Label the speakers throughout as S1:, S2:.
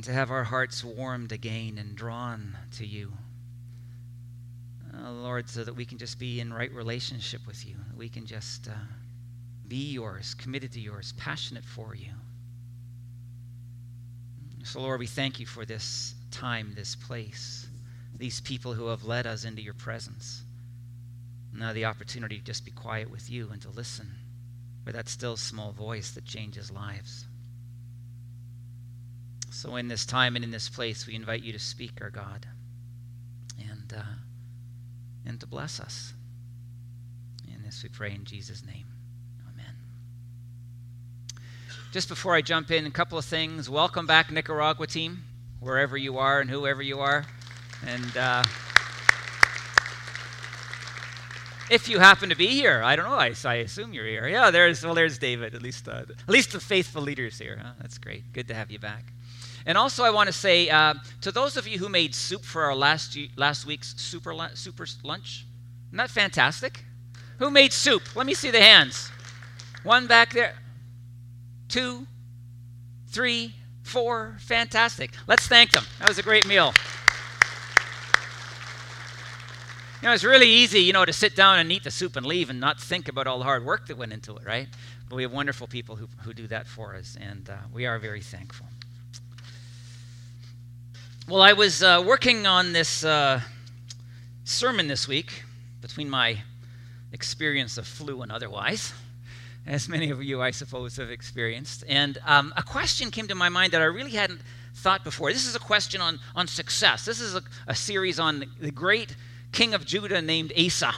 S1: and to have our hearts warmed again and drawn to you. Uh, Lord, so that we can just be in right relationship with you. We can just uh, be yours, committed to yours, passionate for you. So, Lord, we thank you for this time, this place, these people who have led us into your presence. Now, the opportunity to just be quiet with you and to listen with that still small voice that changes lives. So, in this time and in this place, we invite you to speak, our God, and, uh, and to bless us. And this we pray in Jesus' name. Amen. Just before I jump in, a couple of things. Welcome back, Nicaragua team, wherever you are and whoever you are. And. Uh, if you happen to be here. I don't know. I, I assume you're here. Yeah, there's well, there's David. At least, uh, at least the faithful leaders here. Huh? That's great. Good to have you back. And also, I want to say uh, to those of you who made soup for our last last week's super super lunch, isn't that fantastic? Who made soup? Let me see the hands. One back there. Two, three, four. Fantastic. Let's thank them. That was a great meal. You know, it's really easy, you know, to sit down and eat the soup and leave and not think about all the hard work that went into it, right? But we have wonderful people who, who do that for us, and uh, we are very thankful. Well, I was uh, working on this uh, sermon this week between my experience of flu and otherwise, as many of you, I suppose, have experienced. And um, a question came to my mind that I really hadn't thought before. This is a question on, on success. This is a, a series on the, the great king of Judah named Asa.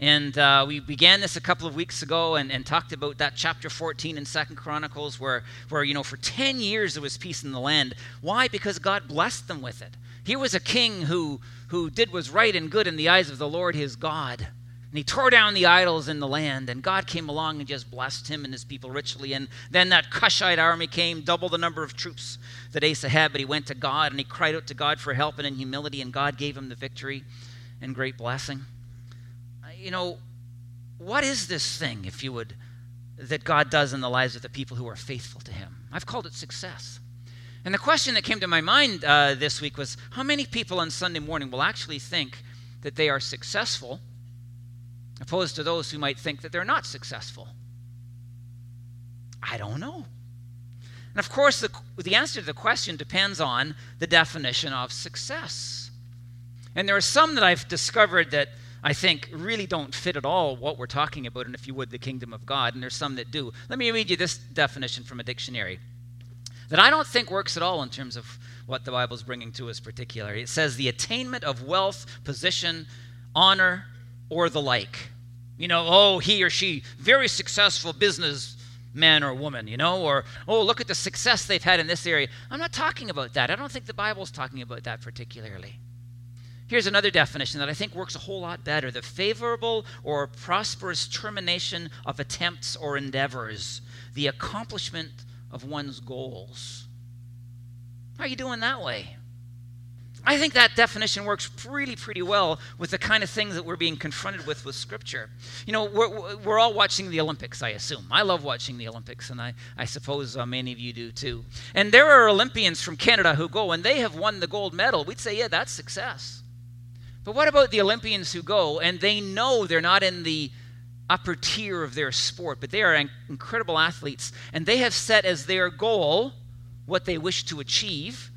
S1: And uh, we began this a couple of weeks ago and, and talked about that chapter 14 in Second Chronicles where, where, you know, for 10 years there was peace in the land. Why? Because God blessed them with it. He was a king who, who did was right and good in the eyes of the Lord his God. And he tore down the idols in the land, and God came along and just blessed him and his people richly. And then that Cushite army came, double the number of troops that Asa had, but he went to God and he cried out to God for help and in humility, and God gave him the victory and great blessing. You know, what is this thing, if you would, that God does in the lives of the people who are faithful to Him? I've called it success. And the question that came to my mind uh, this week was how many people on Sunday morning will actually think that they are successful, opposed to those who might think that they're not successful? I don't know. And of course, the, the answer to the question depends on the definition of success. And there are some that I've discovered that I think really don't fit at all what we're talking about, and if you would, the kingdom of God. And there's some that do. Let me read you this definition from a dictionary that I don't think works at all in terms of what the Bible's bringing to us, particularly. It says the attainment of wealth, position, honor, or the like. You know, oh, he or she, very successful business man or woman, you know, or oh, look at the success they've had in this area. I'm not talking about that. I don't think the Bible's talking about that particularly. Here's another definition that I think works a whole lot better the favorable or prosperous termination of attempts or endeavors, the accomplishment of one's goals. How are you doing that way? I think that definition works really pretty well with the kind of things that we're being confronted with with Scripture. You know, we're, we're all watching the Olympics, I assume. I love watching the Olympics, and I, I suppose uh, many of you do too. And there are Olympians from Canada who go, and they have won the gold medal. We'd say, yeah, that's success. But what about the Olympians who go and they know they're not in the upper tier of their sport, but they are incredible athletes, and they have set as their goal what they wish to achieve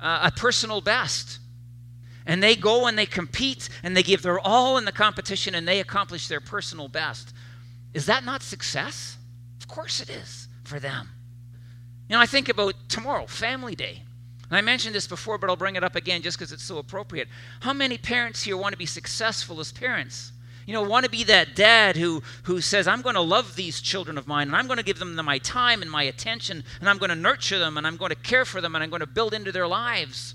S1: uh, a personal best. And they go and they compete and they give their all in the competition and they accomplish their personal best. Is that not success? Of course it is for them. You know, I think about tomorrow, Family Day. I mentioned this before, but I'll bring it up again just because it's so appropriate. How many parents here want to be successful as parents? You know, want to be that dad who, who says, I'm going to love these children of mine, and I'm going to give them my time and my attention, and I'm going to nurture them, and I'm going to care for them, and I'm going to build into their lives.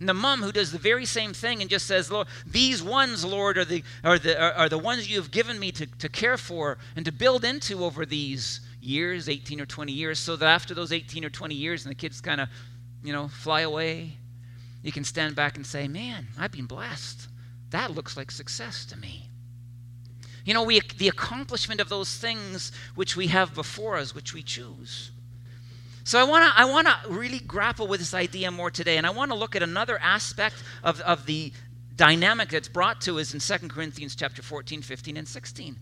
S1: And the mom who does the very same thing and just says, Lord, these ones, Lord, are the, are the, are, are the ones you have given me to, to care for and to build into over these years, 18 or 20 years, so that after those 18 or 20 years, and the kids kind of you know, fly away, you can stand back and say, Man, I've been blessed. That looks like success to me. You know, we, the accomplishment of those things which we have before us, which we choose. So I want to I want to really grapple with this idea more today, and I want to look at another aspect of, of the dynamic that's brought to us in 2 Corinthians chapter 14, 15, and 16.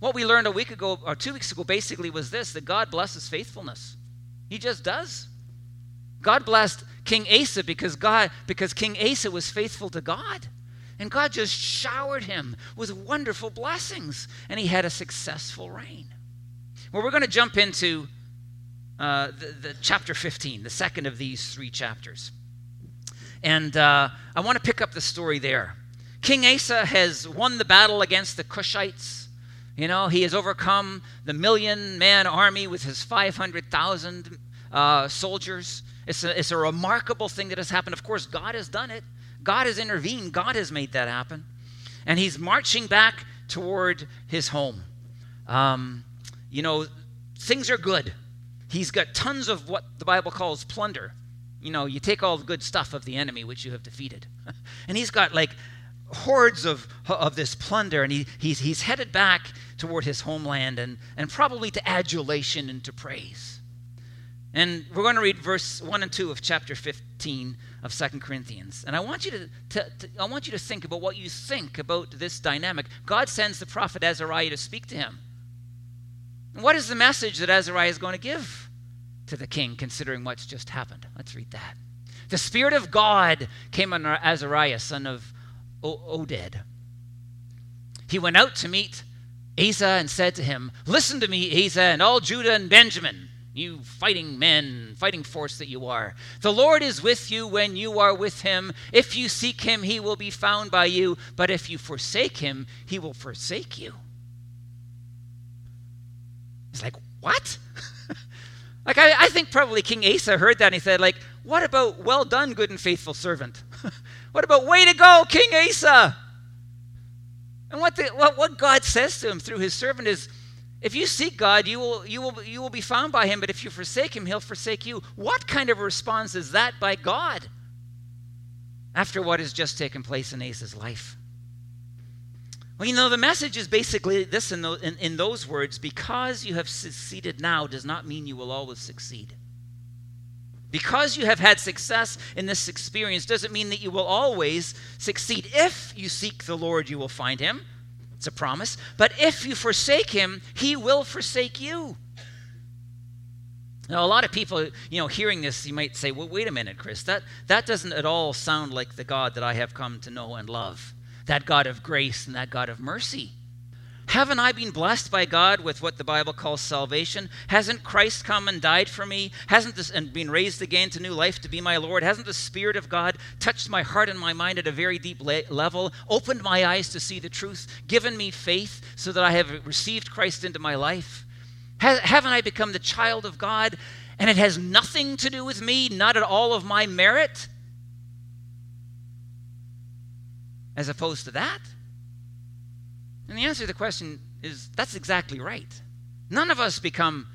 S1: What we learned a week ago or two weeks ago basically was this that God blesses faithfulness. He just does. God blessed King Asa because God because King Asa was faithful to God. And God just showered him with wonderful blessings, and he had a successful reign. Well, we're going to jump into uh, the, the, chapter 15, the second of these three chapters. And uh, I want to pick up the story there. King Asa has won the battle against the Cushites. You know, he has overcome the million man army with his 500,000 uh, soldiers. It's a, it's a remarkable thing that has happened. Of course, God has done it, God has intervened, God has made that happen. And he's marching back toward his home. Um, you know, things are good. He's got tons of what the Bible calls plunder. You know, you take all the good stuff of the enemy which you have defeated. and he's got like hordes of, of this plunder, and he, he's, he's headed back toward his homeland and, and probably to adulation and to praise. And we're going to read verse 1 and 2 of chapter 15 of Second Corinthians. And I want you to, to, to, I want you to think about what you think about this dynamic. God sends the prophet Azariah to speak to him. What is the message that Azariah is going to give to the king, considering what's just happened? Let's read that. The Spirit of God came on Azariah, son of Oded. He went out to meet Asa and said to him, Listen to me, Asa, and all Judah and Benjamin, you fighting men, fighting force that you are. The Lord is with you when you are with him. If you seek him, he will be found by you. But if you forsake him, he will forsake you. He's like, what? like, I, I, think probably King Asa heard that and he said, like, what about well done, good and faithful servant? what about way to go, King Asa? And what, the, what, what God says to him through his servant is, if you seek God, you will, you, will, you will be found by him, but if you forsake him, he'll forsake you. What kind of response is that by God after what has just taken place in Asa's life? Well, you know, the message is basically this in, in, in those words because you have succeeded now does not mean you will always succeed. Because you have had success in this experience doesn't mean that you will always succeed. If you seek the Lord, you will find him. It's a promise. But if you forsake him, he will forsake you. Now, a lot of people, you know, hearing this, you might say, well, wait a minute, Chris, that, that doesn't at all sound like the God that I have come to know and love that God of grace and that God of mercy. Haven't I been blessed by God with what the Bible calls salvation? Hasn't Christ come and died for me? Hasn't this and been raised again to new life to be my Lord? Hasn't the Spirit of God touched my heart and my mind at a very deep level, opened my eyes to see the truth, given me faith so that I have received Christ into my life? Haven't I become the child of God? And it has nothing to do with me, not at all of my merit. as opposed to that? And the answer to the question is that's exactly right. None of us become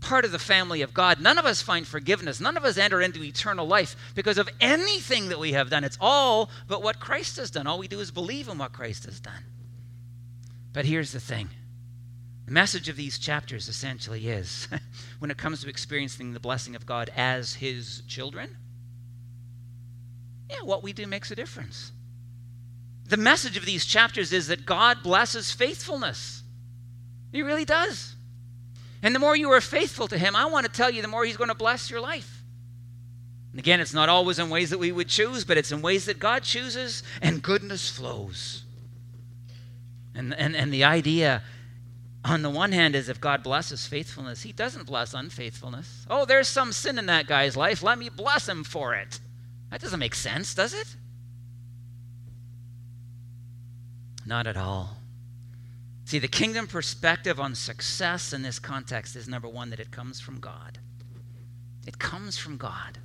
S1: part of the family of God. None of us find forgiveness. None of us enter into eternal life because of anything that we have done. It's all but what Christ has done. All we do is believe in what Christ has done. But here's the thing the message of these chapters essentially is when it comes to experiencing the blessing of God as His children, yeah, what we do makes a difference the message of these chapters is that God blesses faithfulness. He really does. And the more you are faithful to Him, I want to tell you, the more He's going to bless your life. And again, it's not always in ways that we would choose, but it's in ways that God chooses, and goodness flows. And, and, and the idea, on the one hand, is if God blesses faithfulness, He doesn't bless unfaithfulness. Oh, there's some sin in that guy's life. Let me bless him for it. That doesn't make sense, does it? Not at all. See, the kingdom perspective on success in this context is number one, that it comes from God. It comes from God.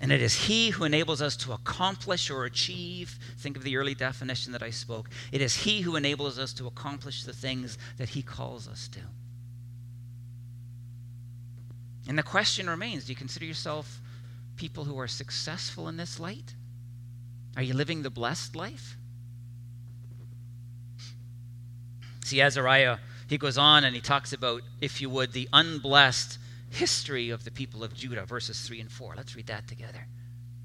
S1: And it is He who enables us to accomplish or achieve. Think of the early definition that I spoke. It is He who enables us to accomplish the things that He calls us to. And the question remains do you consider yourself people who are successful in this light? Are you living the blessed life? See, Azariah, he goes on and he talks about, if you would, the unblessed history of the people of Judah, verses 3 and 4. Let's read that together.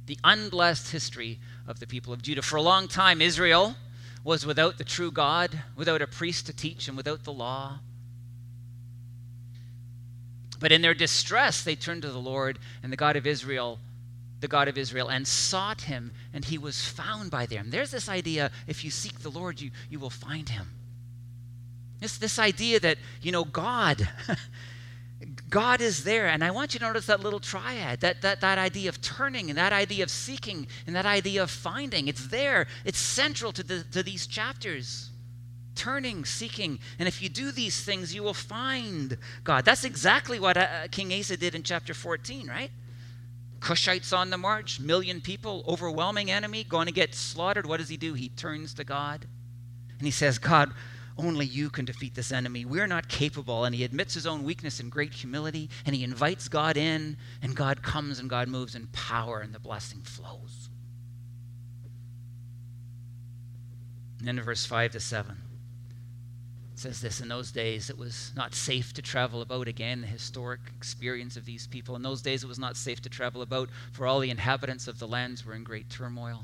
S1: The unblessed history of the people of Judah. For a long time, Israel was without the true God, without a priest to teach, and without the law. But in their distress, they turned to the Lord and the God of Israel, the God of Israel, and sought him, and he was found by them. There's this idea if you seek the Lord, you, you will find him. This, this idea that, you know, God. God is there. And I want you to notice that little triad, that, that, that idea of turning and that idea of seeking and that idea of finding. It's there, it's central to, the, to these chapters turning, seeking. And if you do these things, you will find God. That's exactly what uh, King Asa did in chapter 14, right? Cushites on the march, million people, overwhelming enemy, going to get slaughtered. What does he do? He turns to God and he says, God, only you can defeat this enemy. We're not capable. And he admits his own weakness in great humility and he invites God in, and God comes and God moves in power, and the blessing flows. And then in verse 5 to 7 it says this in those days it was not safe to travel about again the historic experience of these people in those days it was not safe to travel about for all the inhabitants of the lands were in great turmoil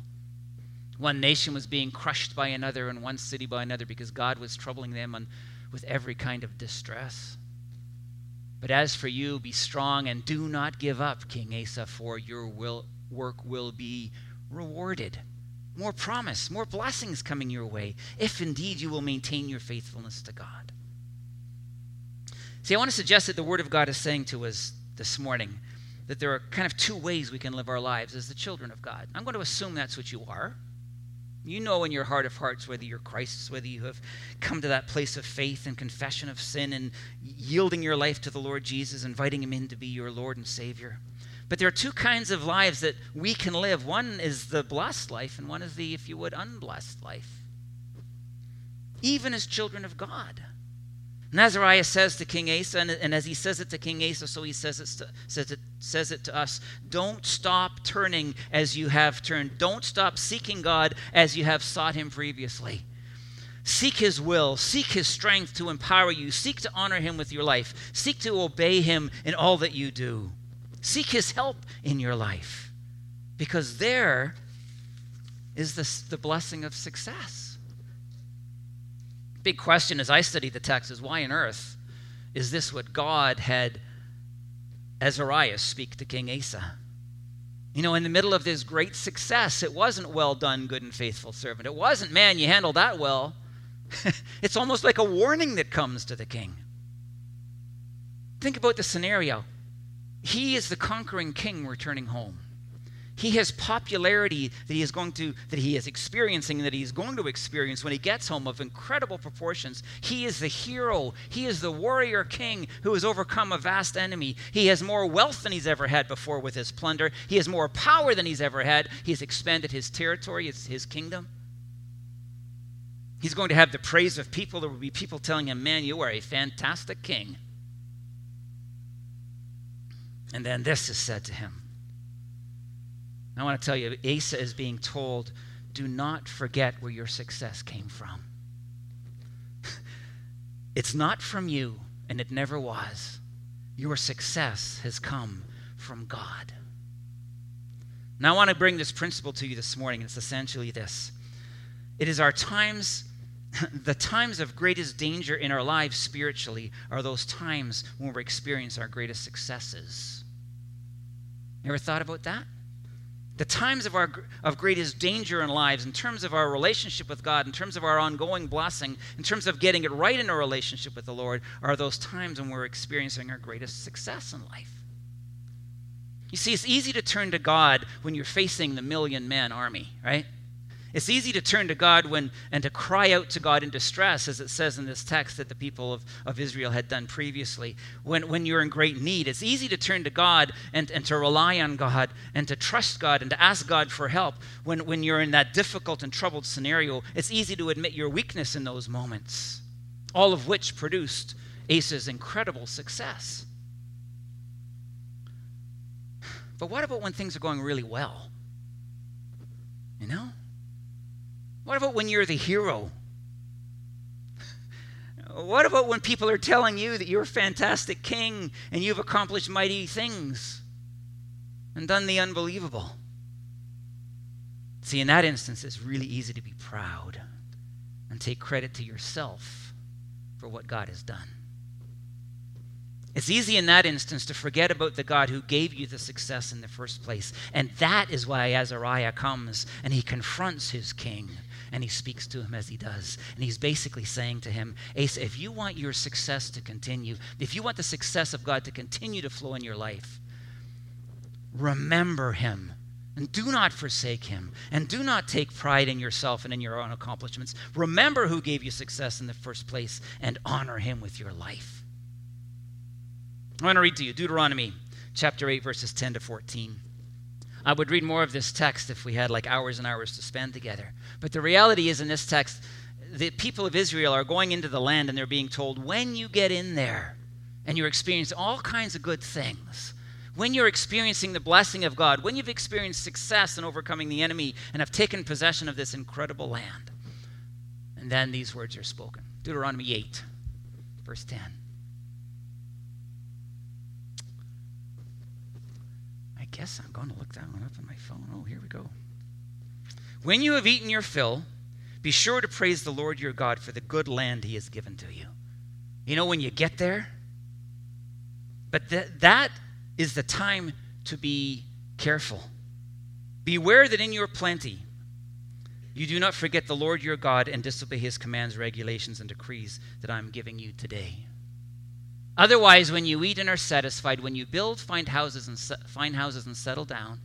S1: one nation was being crushed by another and one city by another because god was troubling them on, with every kind of distress but as for you be strong and do not give up king asa for your will, work will be rewarded more promise, more blessings coming your way, if indeed you will maintain your faithfulness to God. See, I want to suggest that the Word of God is saying to us this morning that there are kind of two ways we can live our lives as the children of God. I'm going to assume that's what you are. You know in your heart of hearts whether you're Christ's, whether you have come to that place of faith and confession of sin and yielding your life to the Lord Jesus, inviting Him in to be your Lord and Savior. But there are two kinds of lives that we can live. One is the blessed life, and one is the, if you would, unblessed life. Even as children of God. Azariah says to King Asa, and, and, as he says it to King Asa, so he says it, to, says, it, says it to us don't stop turning as you have turned. Don't stop seeking God as you have sought him previously. Seek his will, seek his strength to empower you, seek to honor him with your life, seek to obey him in all that you do. Seek his help in your life because there is the blessing of success. Big question as I study the text is why on earth is this what God had Azariah speak to King Asa? You know, in the middle of this great success, it wasn't well done, good and faithful servant. It wasn't, man, you handled that well. it's almost like a warning that comes to the king. Think about the scenario. He is the conquering king returning home. He has popularity that he is going to that he is experiencing that he is going to experience when he gets home of incredible proportions. He is the hero. He is the warrior king who has overcome a vast enemy. He has more wealth than he's ever had before with his plunder. He has more power than he's ever had. He has expanded his territory, his, his kingdom. He's going to have the praise of people. There will be people telling him, Man, you are a fantastic king. And then this is said to him. I want to tell you, Asa is being told, do not forget where your success came from. it's not from you, and it never was. Your success has come from God. Now, I want to bring this principle to you this morning, and it's essentially this it is our times the times of greatest danger in our lives spiritually are those times when we experience our greatest successes. You ever thought about that? The times of our of greatest danger in lives, in terms of our relationship with God, in terms of our ongoing blessing, in terms of getting it right in our relationship with the Lord, are those times when we're experiencing our greatest success in life. You see, it's easy to turn to God when you're facing the million man army, right? It's easy to turn to God when, and to cry out to God in distress, as it says in this text that the people of, of Israel had done previously. When, when you're in great need, it's easy to turn to God and, and to rely on God and to trust God and to ask God for help. When, when you're in that difficult and troubled scenario, it's easy to admit your weakness in those moments, all of which produced Asa's incredible success. But what about when things are going really well? You know? What about when you're the hero? What about when people are telling you that you're a fantastic king and you've accomplished mighty things and done the unbelievable? See, in that instance, it's really easy to be proud and take credit to yourself for what God has done. It's easy in that instance to forget about the God who gave you the success in the first place. And that is why Azariah comes and he confronts his king and he speaks to him as he does. And he's basically saying to him, Asa, if you want your success to continue, if you want the success of God to continue to flow in your life, remember him and do not forsake him. And do not take pride in yourself and in your own accomplishments. Remember who gave you success in the first place and honor him with your life. I want to read to you Deuteronomy chapter 8, verses 10 to 14. I would read more of this text if we had like hours and hours to spend together. But the reality is, in this text, the people of Israel are going into the land and they're being told, when you get in there and you're experiencing all kinds of good things, when you're experiencing the blessing of God, when you've experienced success in overcoming the enemy and have taken possession of this incredible land. And then these words are spoken Deuteronomy 8, verse 10. I guess I'm going to look that one up on my phone. Oh, here we go. When you have eaten your fill, be sure to praise the Lord your God for the good land he has given to you. You know, when you get there, but th- that is the time to be careful. Beware that in your plenty, you do not forget the Lord your God and disobey his commands, regulations, and decrees that I'm giving you today. Otherwise, when you eat and are satisfied, when you build find houses and se- find houses and settle down,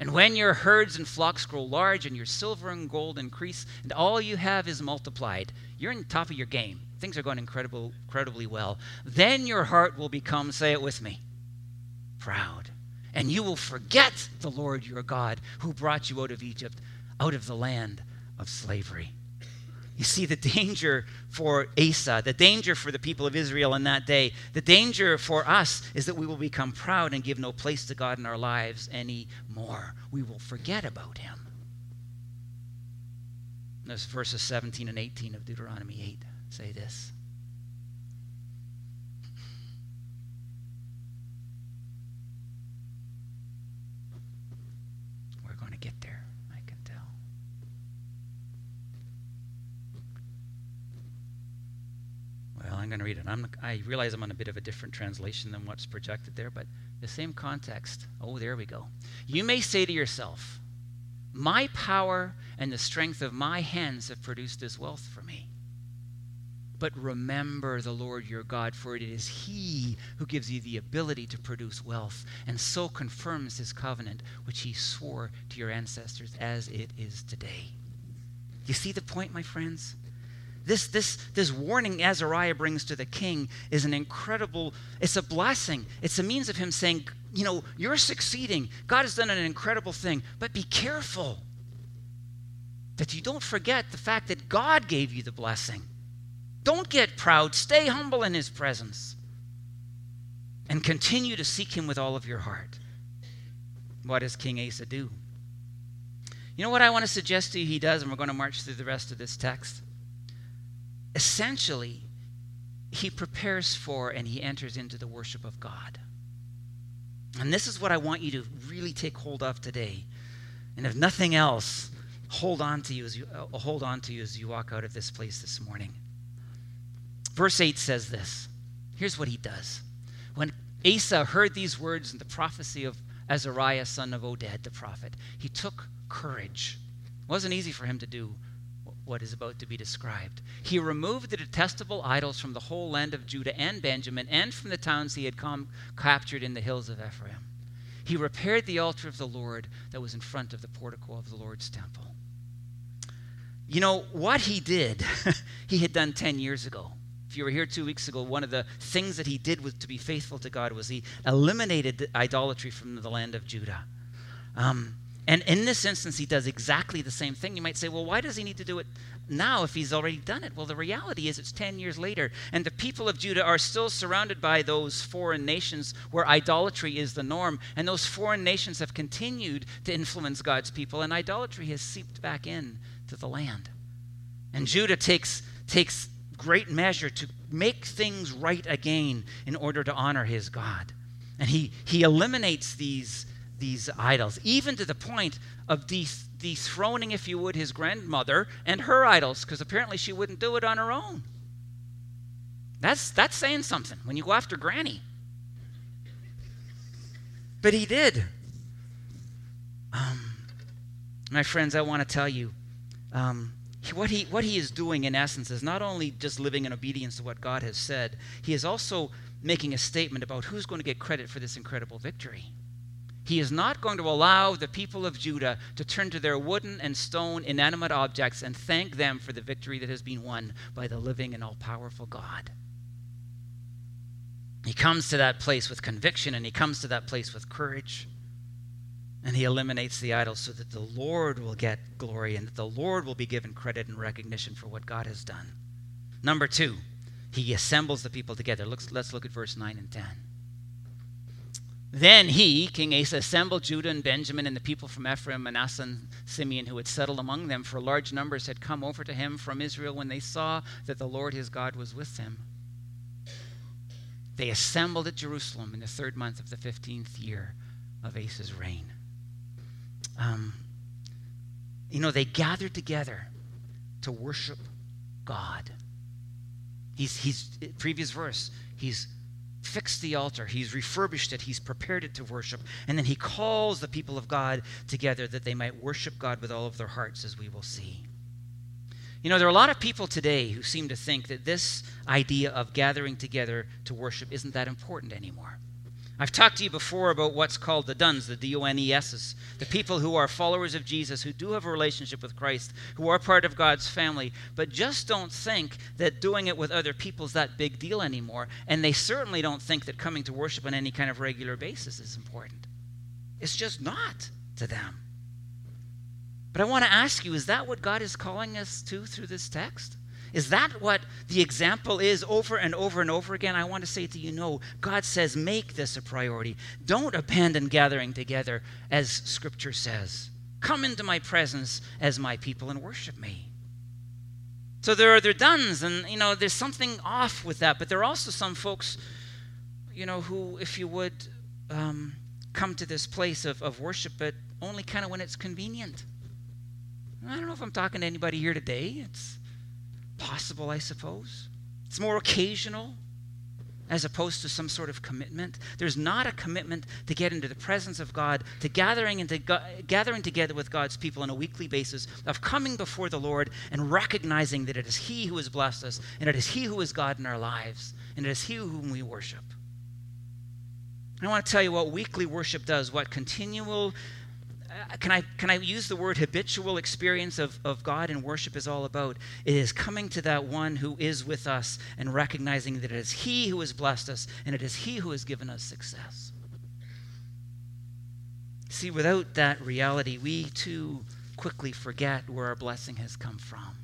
S1: and when your herds and flocks grow large and your silver and gold increase and all you have is multiplied, you're in top of your game. Things are going incredible, incredibly well. Then your heart will become, say it with me, proud. And you will forget the Lord your God who brought you out of Egypt, out of the land of slavery. You see, the danger for Asa, the danger for the people of Israel in that day, the danger for us is that we will become proud and give no place to God in our lives anymore. We will forget about Him. Those verses 17 and 18 of Deuteronomy 8 say this. We're going to get there, I can tell. Well, I'm going to read it. I'm, I realize I'm on a bit of a different translation than what's projected there, but the same context. Oh, there we go. You may say to yourself, My power and the strength of my hands have produced this wealth for me. But remember the Lord your God, for it is He who gives you the ability to produce wealth, and so confirms His covenant, which He swore to your ancestors as it is today. You see the point, my friends? This, this, this warning Azariah brings to the king is an incredible, it's a blessing. It's a means of him saying, you know, you're succeeding. God has done an incredible thing, but be careful that you don't forget the fact that God gave you the blessing. Don't get proud. Stay humble in his presence and continue to seek him with all of your heart. What does King Asa do? You know what I want to suggest to you he does, and we're going to march through the rest of this text? Essentially, he prepares for and he enters into the worship of God. And this is what I want you to really take hold of today. And if nothing else, hold on to you as you uh, hold on to you as you walk out of this place this morning. Verse 8 says this. Here's what he does. When Asa heard these words and the prophecy of Azariah, son of Oded, the prophet, he took courage. It wasn't easy for him to do what is about to be described. He removed the detestable idols from the whole land of Judah and Benjamin and from the towns he had captured in the hills of Ephraim. He repaired the altar of the Lord that was in front of the portico of the Lord's temple. You know, what he did, he had done 10 years ago. If you were here two weeks ago, one of the things that he did was to be faithful to God was he eliminated idolatry from the land of Judah. Um, and in this instance, he does exactly the same thing. You might say, well, why does he need to do it now if he's already done it? Well, the reality is it's 10 years later, and the people of Judah are still surrounded by those foreign nations where idolatry is the norm. And those foreign nations have continued to influence God's people, and idolatry has seeped back in to the land. And Judah takes, takes great measure to make things right again in order to honor his God. And he, he eliminates these, these idols, even to the point of dethroning, if you would, his grandmother and her idols, because apparently she wouldn't do it on her own. That's, that's saying something when you go after Granny. But he did. Um, my friends, I want to tell you um, what, he, what he is doing, in essence, is not only just living in obedience to what God has said, he is also making a statement about who's going to get credit for this incredible victory. He is not going to allow the people of Judah to turn to their wooden and stone inanimate objects and thank them for the victory that has been won by the living and all powerful God. He comes to that place with conviction and he comes to that place with courage. And he eliminates the idols so that the Lord will get glory and that the Lord will be given credit and recognition for what God has done. Number two, he assembles the people together. Let's, let's look at verse 9 and 10. Then he, King Asa, assembled Judah and Benjamin and the people from Ephraim, Manasseh, and Simeon who had settled among them, for large numbers had come over to him from Israel when they saw that the Lord his God was with them. They assembled at Jerusalem in the third month of the 15th year of Asa's reign. Um, you know, they gathered together to worship God. He's, he's previous verse, he's fixed the altar, he's refurbished it, he's prepared it to worship, and then he calls the people of God together that they might worship God with all of their hearts, as we will see. You know, there are a lot of people today who seem to think that this idea of gathering together to worship isn't that important anymore. I've talked to you before about what's called the Dones, the D O N E S's, the people who are followers of Jesus, who do have a relationship with Christ, who are part of God's family, but just don't think that doing it with other people is that big deal anymore. And they certainly don't think that coming to worship on any kind of regular basis is important. It's just not to them. But I want to ask you is that what God is calling us to through this text? Is that what the example is over and over and over again? I want to say to you, no. God says, make this a priority. Don't abandon gathering together, as Scripture says. Come into my presence as my people and worship me. So there are their Dones, and you know, there's something off with that. But there are also some folks, you know, who, if you would, um, come to this place of, of worship, but only kind of when it's convenient. I don't know if I'm talking to anybody here today. It's possible, I suppose. It's more occasional as opposed to some sort of commitment. There's not a commitment to get into the presence of God, to gathering into gathering together with God's people on a weekly basis, of coming before the Lord and recognizing that it is He who has blessed us, and it is He who is God in our lives, and it is He whom we worship. I want to tell you what weekly worship does, what continual Uh, can I, can I use the word habitual experience of, of God and worship is all about? It is coming to that one who is with us and recognizing that it is He who has blessed us and it is He who has given us success. See, without that reality, we too quickly forget where our blessing has come from.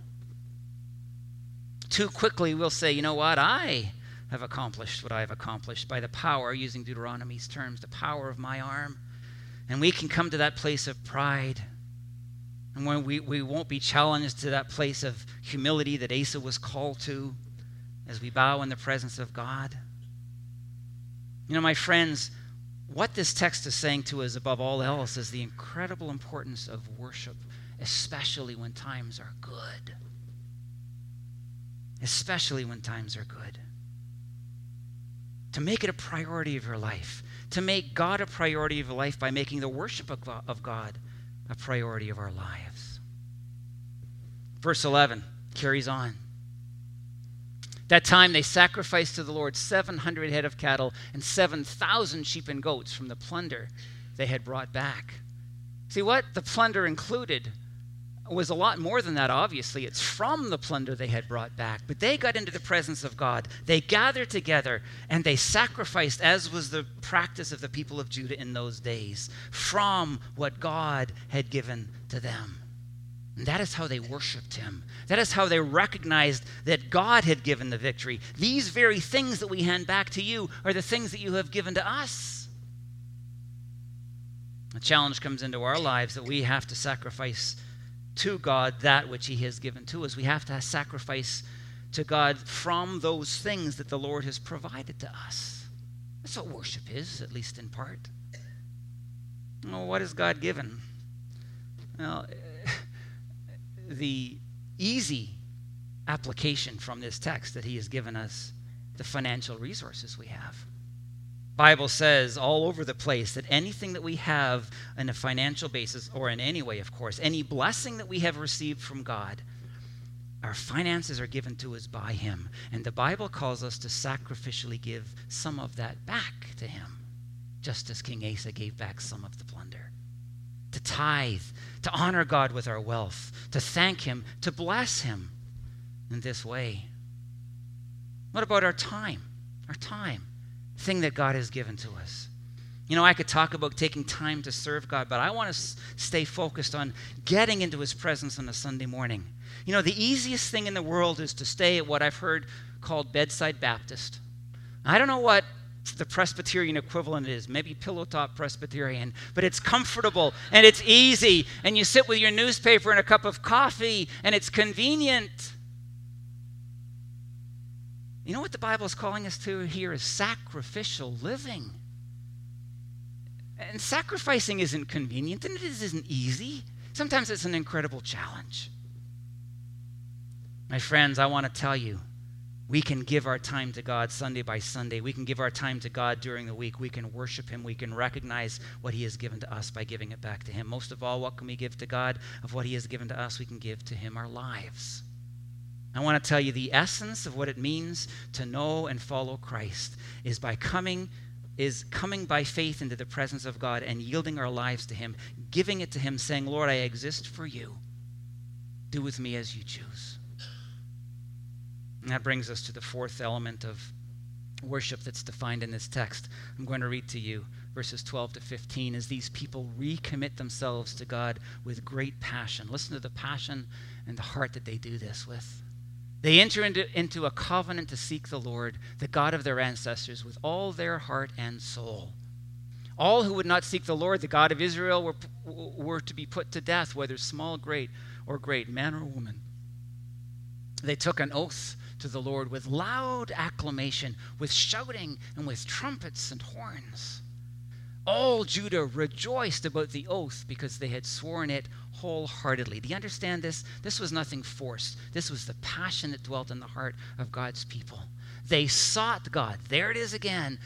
S1: Too quickly, we'll say, you know what? I have accomplished what I have accomplished by the power, using Deuteronomy's terms, the power of my arm. And we can come to that place of pride. And when we, we won't be challenged to that place of humility that Asa was called to as we bow in the presence of God. You know, my friends, what this text is saying to us above all else is the incredible importance of worship, especially when times are good. Especially when times are good. To make it a priority of your life to make God a priority of life by making the worship of God a priority of our lives. Verse 11 carries on. That time they sacrificed to the Lord 700 head of cattle and 7,000 sheep and goats from the plunder they had brought back. See what the plunder included was a lot more than that, obviously. It's from the plunder they had brought back. But they got into the presence of God. They gathered together and they sacrificed, as was the practice of the people of Judah in those days, from what God had given to them. And that is how they worshiped him. That is how they recognized that God had given the victory. These very things that we hand back to you are the things that you have given to us. The challenge comes into our lives that we have to sacrifice to God that which He has given to us. We have to sacrifice to God from those things that the Lord has provided to us. That's what worship is, at least in part. Well, what has God given? Well, the easy application from this text that he has given us the financial resources we have. Bible says all over the place that anything that we have on a financial basis or in any way of course any blessing that we have received from God our finances are given to us by him. And the Bible calls us to sacrificially give some of that back to him just as King Asa gave back some of the plunder to tithe to honor God with our wealth to thank him to bless him in this way. What about our time? Our time thing that God has given to us. You know, I could talk about taking time to serve God, but I want to s- stay focused on getting into His presence on a Sunday morning. You know, the easiest thing in the world is to stay at what I've heard called bedside Baptist. I don't know what the Presbyterian equivalent is, maybe pillow top Presbyterian, but it's comfortable and it's easy, and you sit with your newspaper and a cup of coffee, and it's convenient. You know what the Bible is calling us to here is sacrificial living. And sacrificing isn't convenient and it isn't easy. Sometimes it's an incredible challenge. My friends, I want to tell you, we can give our time to God Sunday by Sunday. We can give our time to God during the week. We can worship Him. We can recognize what He has given to us by giving it back to Him. Most of all, what can we give to God? Of what He has given to us, we can give to Him our lives. I want to tell you the essence of what it means to know and follow Christ is by coming is coming by faith into the presence of God and yielding our lives to him, giving it to him saying, "Lord, I exist for you. Do with me as you choose." And that brings us to the fourth element of worship that's defined in this text. I'm going to read to you verses 12 to 15 as these people recommit themselves to God with great passion. Listen to the passion and the heart that they do this with. They enter into, into a covenant to seek the Lord, the God of their ancestors, with all their heart and soul. All who would not seek the Lord, the God of Israel, were, were to be put to death, whether small, great, or great, man or woman. They took an oath to the Lord with loud acclamation, with shouting, and with trumpets and horns. All Judah rejoiced about the oath because they had sworn it wholeheartedly. Do you understand this? This was nothing forced. This was the passion that dwelt in the heart of God's people. They sought God. There it is again,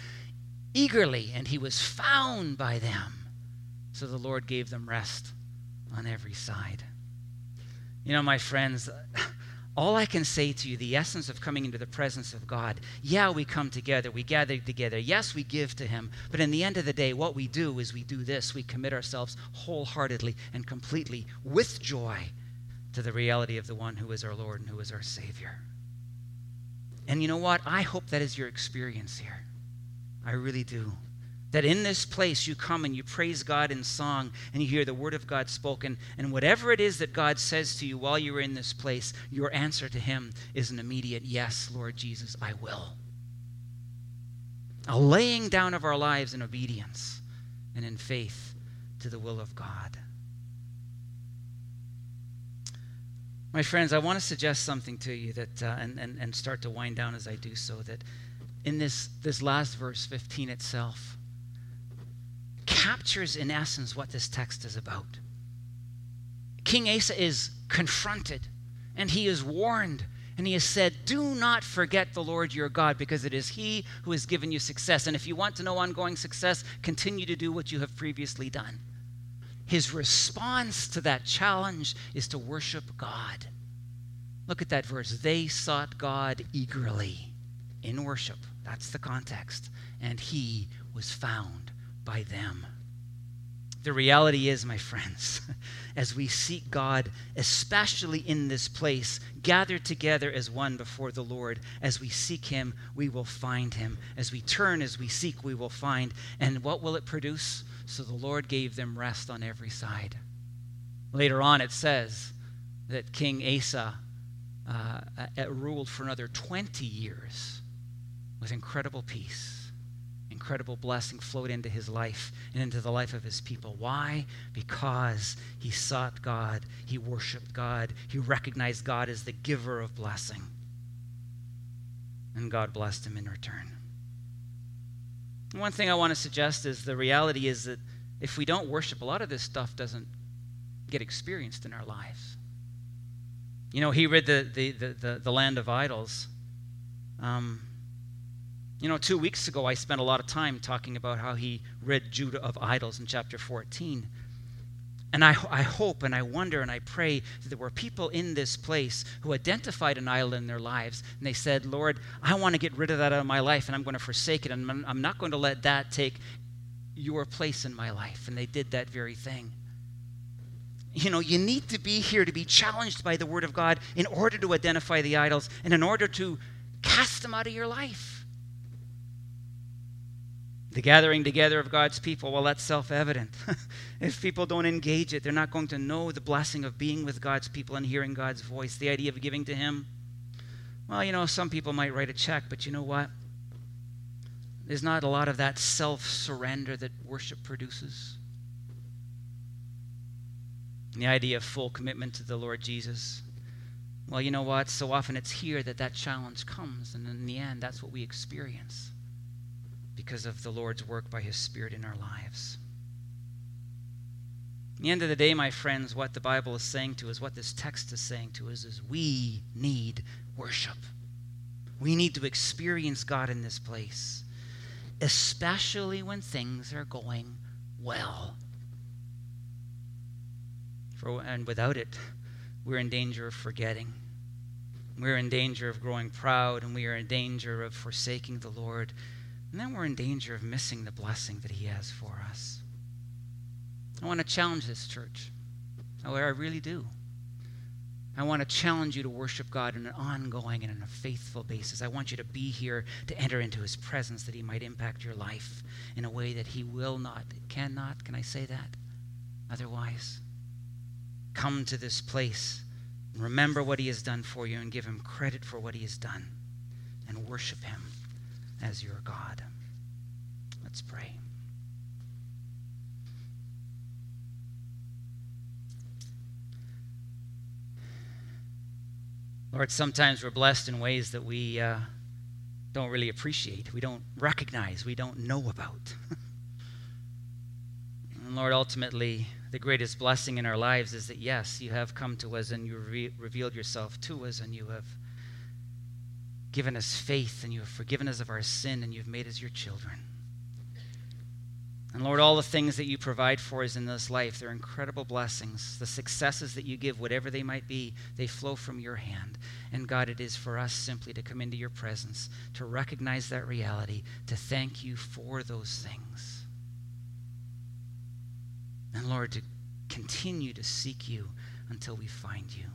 S1: eagerly, and he was found by them. So the Lord gave them rest on every side. You know, my friends, all I can say to you, the essence of coming into the presence of God, yeah, we come together, we gather together. Yes, we give to Him. But in the end of the day, what we do is we do this we commit ourselves wholeheartedly and completely with joy to the reality of the one who is our Lord and who is our Savior. And you know what? I hope that is your experience here. I really do. That in this place you come and you praise God in song and you hear the word of God spoken. And whatever it is that God says to you while you're in this place, your answer to Him is an immediate yes, Lord Jesus, I will. A laying down of our lives in obedience and in faith to the will of God. My friends, I want to suggest something to you that, uh, and, and, and start to wind down as I do so, that in this, this last verse, 15 itself, captures in essence what this text is about. King Asa is confronted and he is warned and he has said, Do not forget the Lord your God because it is he who has given you success. And if you want to know ongoing success, continue to do what you have previously done. His response to that challenge is to worship God. Look at that verse. They sought God eagerly in worship. That's the context. And he was found by them. The reality is, my friends, as we seek God, especially in this place, gathered together as one before the Lord, as we seek Him, we will find Him. As we turn, as we seek, we will find. And what will it produce? So the Lord gave them rest on every side. Later on, it says that King Asa uh, uh, ruled for another 20 years with incredible peace incredible blessing flowed into his life and into the life of his people. Why? Because he sought God, he worshiped God, he recognized God as the giver of blessing. And God blessed him in return. One thing I want to suggest is the reality is that if we don't worship, a lot of this stuff doesn't get experienced in our lives. You know, he read the, the, the, the, the Land of Idols. Um, you know, two weeks ago, I spent a lot of time talking about how he rid Judah of idols in chapter 14. And I, I hope and I wonder and I pray that there were people in this place who identified an idol in their lives and they said, Lord, I want to get rid of that out of my life and I'm going to forsake it and I'm not going to let that take your place in my life. And they did that very thing. You know, you need to be here to be challenged by the Word of God in order to identify the idols and in order to cast them out of your life. The gathering together of God's people, well, that's self evident. if people don't engage it, they're not going to know the blessing of being with God's people and hearing God's voice. The idea of giving to Him, well, you know, some people might write a check, but you know what? There's not a lot of that self surrender that worship produces. And the idea of full commitment to the Lord Jesus. Well, you know what? So often it's here that that challenge comes, and in the end, that's what we experience because of the Lord's work by His Spirit in our lives. The end of the day, my friends, what the Bible is saying to us, what this text is saying to us, is we need worship. We need to experience God in this place especially when things are going well. For, and without it, we're in danger of forgetting. We're in danger of growing proud, and we are in danger of forsaking the Lord. And then we're in danger of missing the blessing that He has for us. I want to challenge this church. I really do. I want to challenge you to worship God in an ongoing and in a faithful basis. I want you to be here to enter into his presence that he might impact your life in a way that he will not, cannot, can I say that? Otherwise, come to this place remember what he has done for you and give him credit for what he has done and worship him as your God. Let's pray. Lord, sometimes we're blessed in ways that we uh, don't really appreciate, we don't recognize, we don't know about. and Lord, ultimately, the greatest blessing in our lives is that, yes, you have come to us and you re- revealed yourself to us and you have given us faith and you have forgiven us of our sin and you've made us your children. And Lord, all the things that you provide for us in this life, they're incredible blessings. The successes that you give, whatever they might be, they flow from your hand. And God, it is for us simply to come into your presence, to recognize that reality, to thank you for those things. And Lord, to continue to seek you until we find you.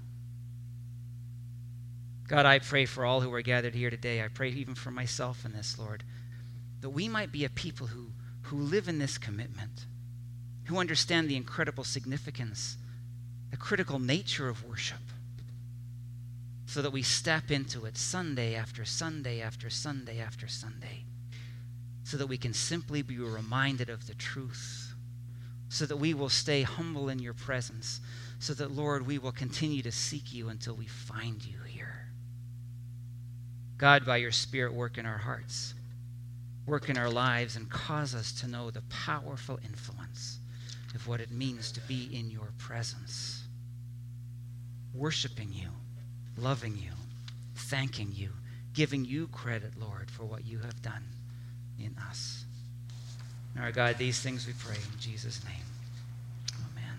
S1: God, I pray for all who are gathered here today. I pray even for myself in this, Lord, that we might be a people who who live in this commitment, who understand the incredible significance, the critical nature of worship, so that we step into it Sunday after Sunday after Sunday after Sunday, so that we can simply be reminded of the truth, so that we will stay humble in your presence, so that, Lord, we will continue to seek you until we find you. God, by your Spirit, work in our hearts work in our lives and cause us to know the powerful influence of what it means to be in your presence. Worshiping you, loving you, thanking you, giving you credit, Lord, for what you have done in us. our God, these things we pray in Jesus' name.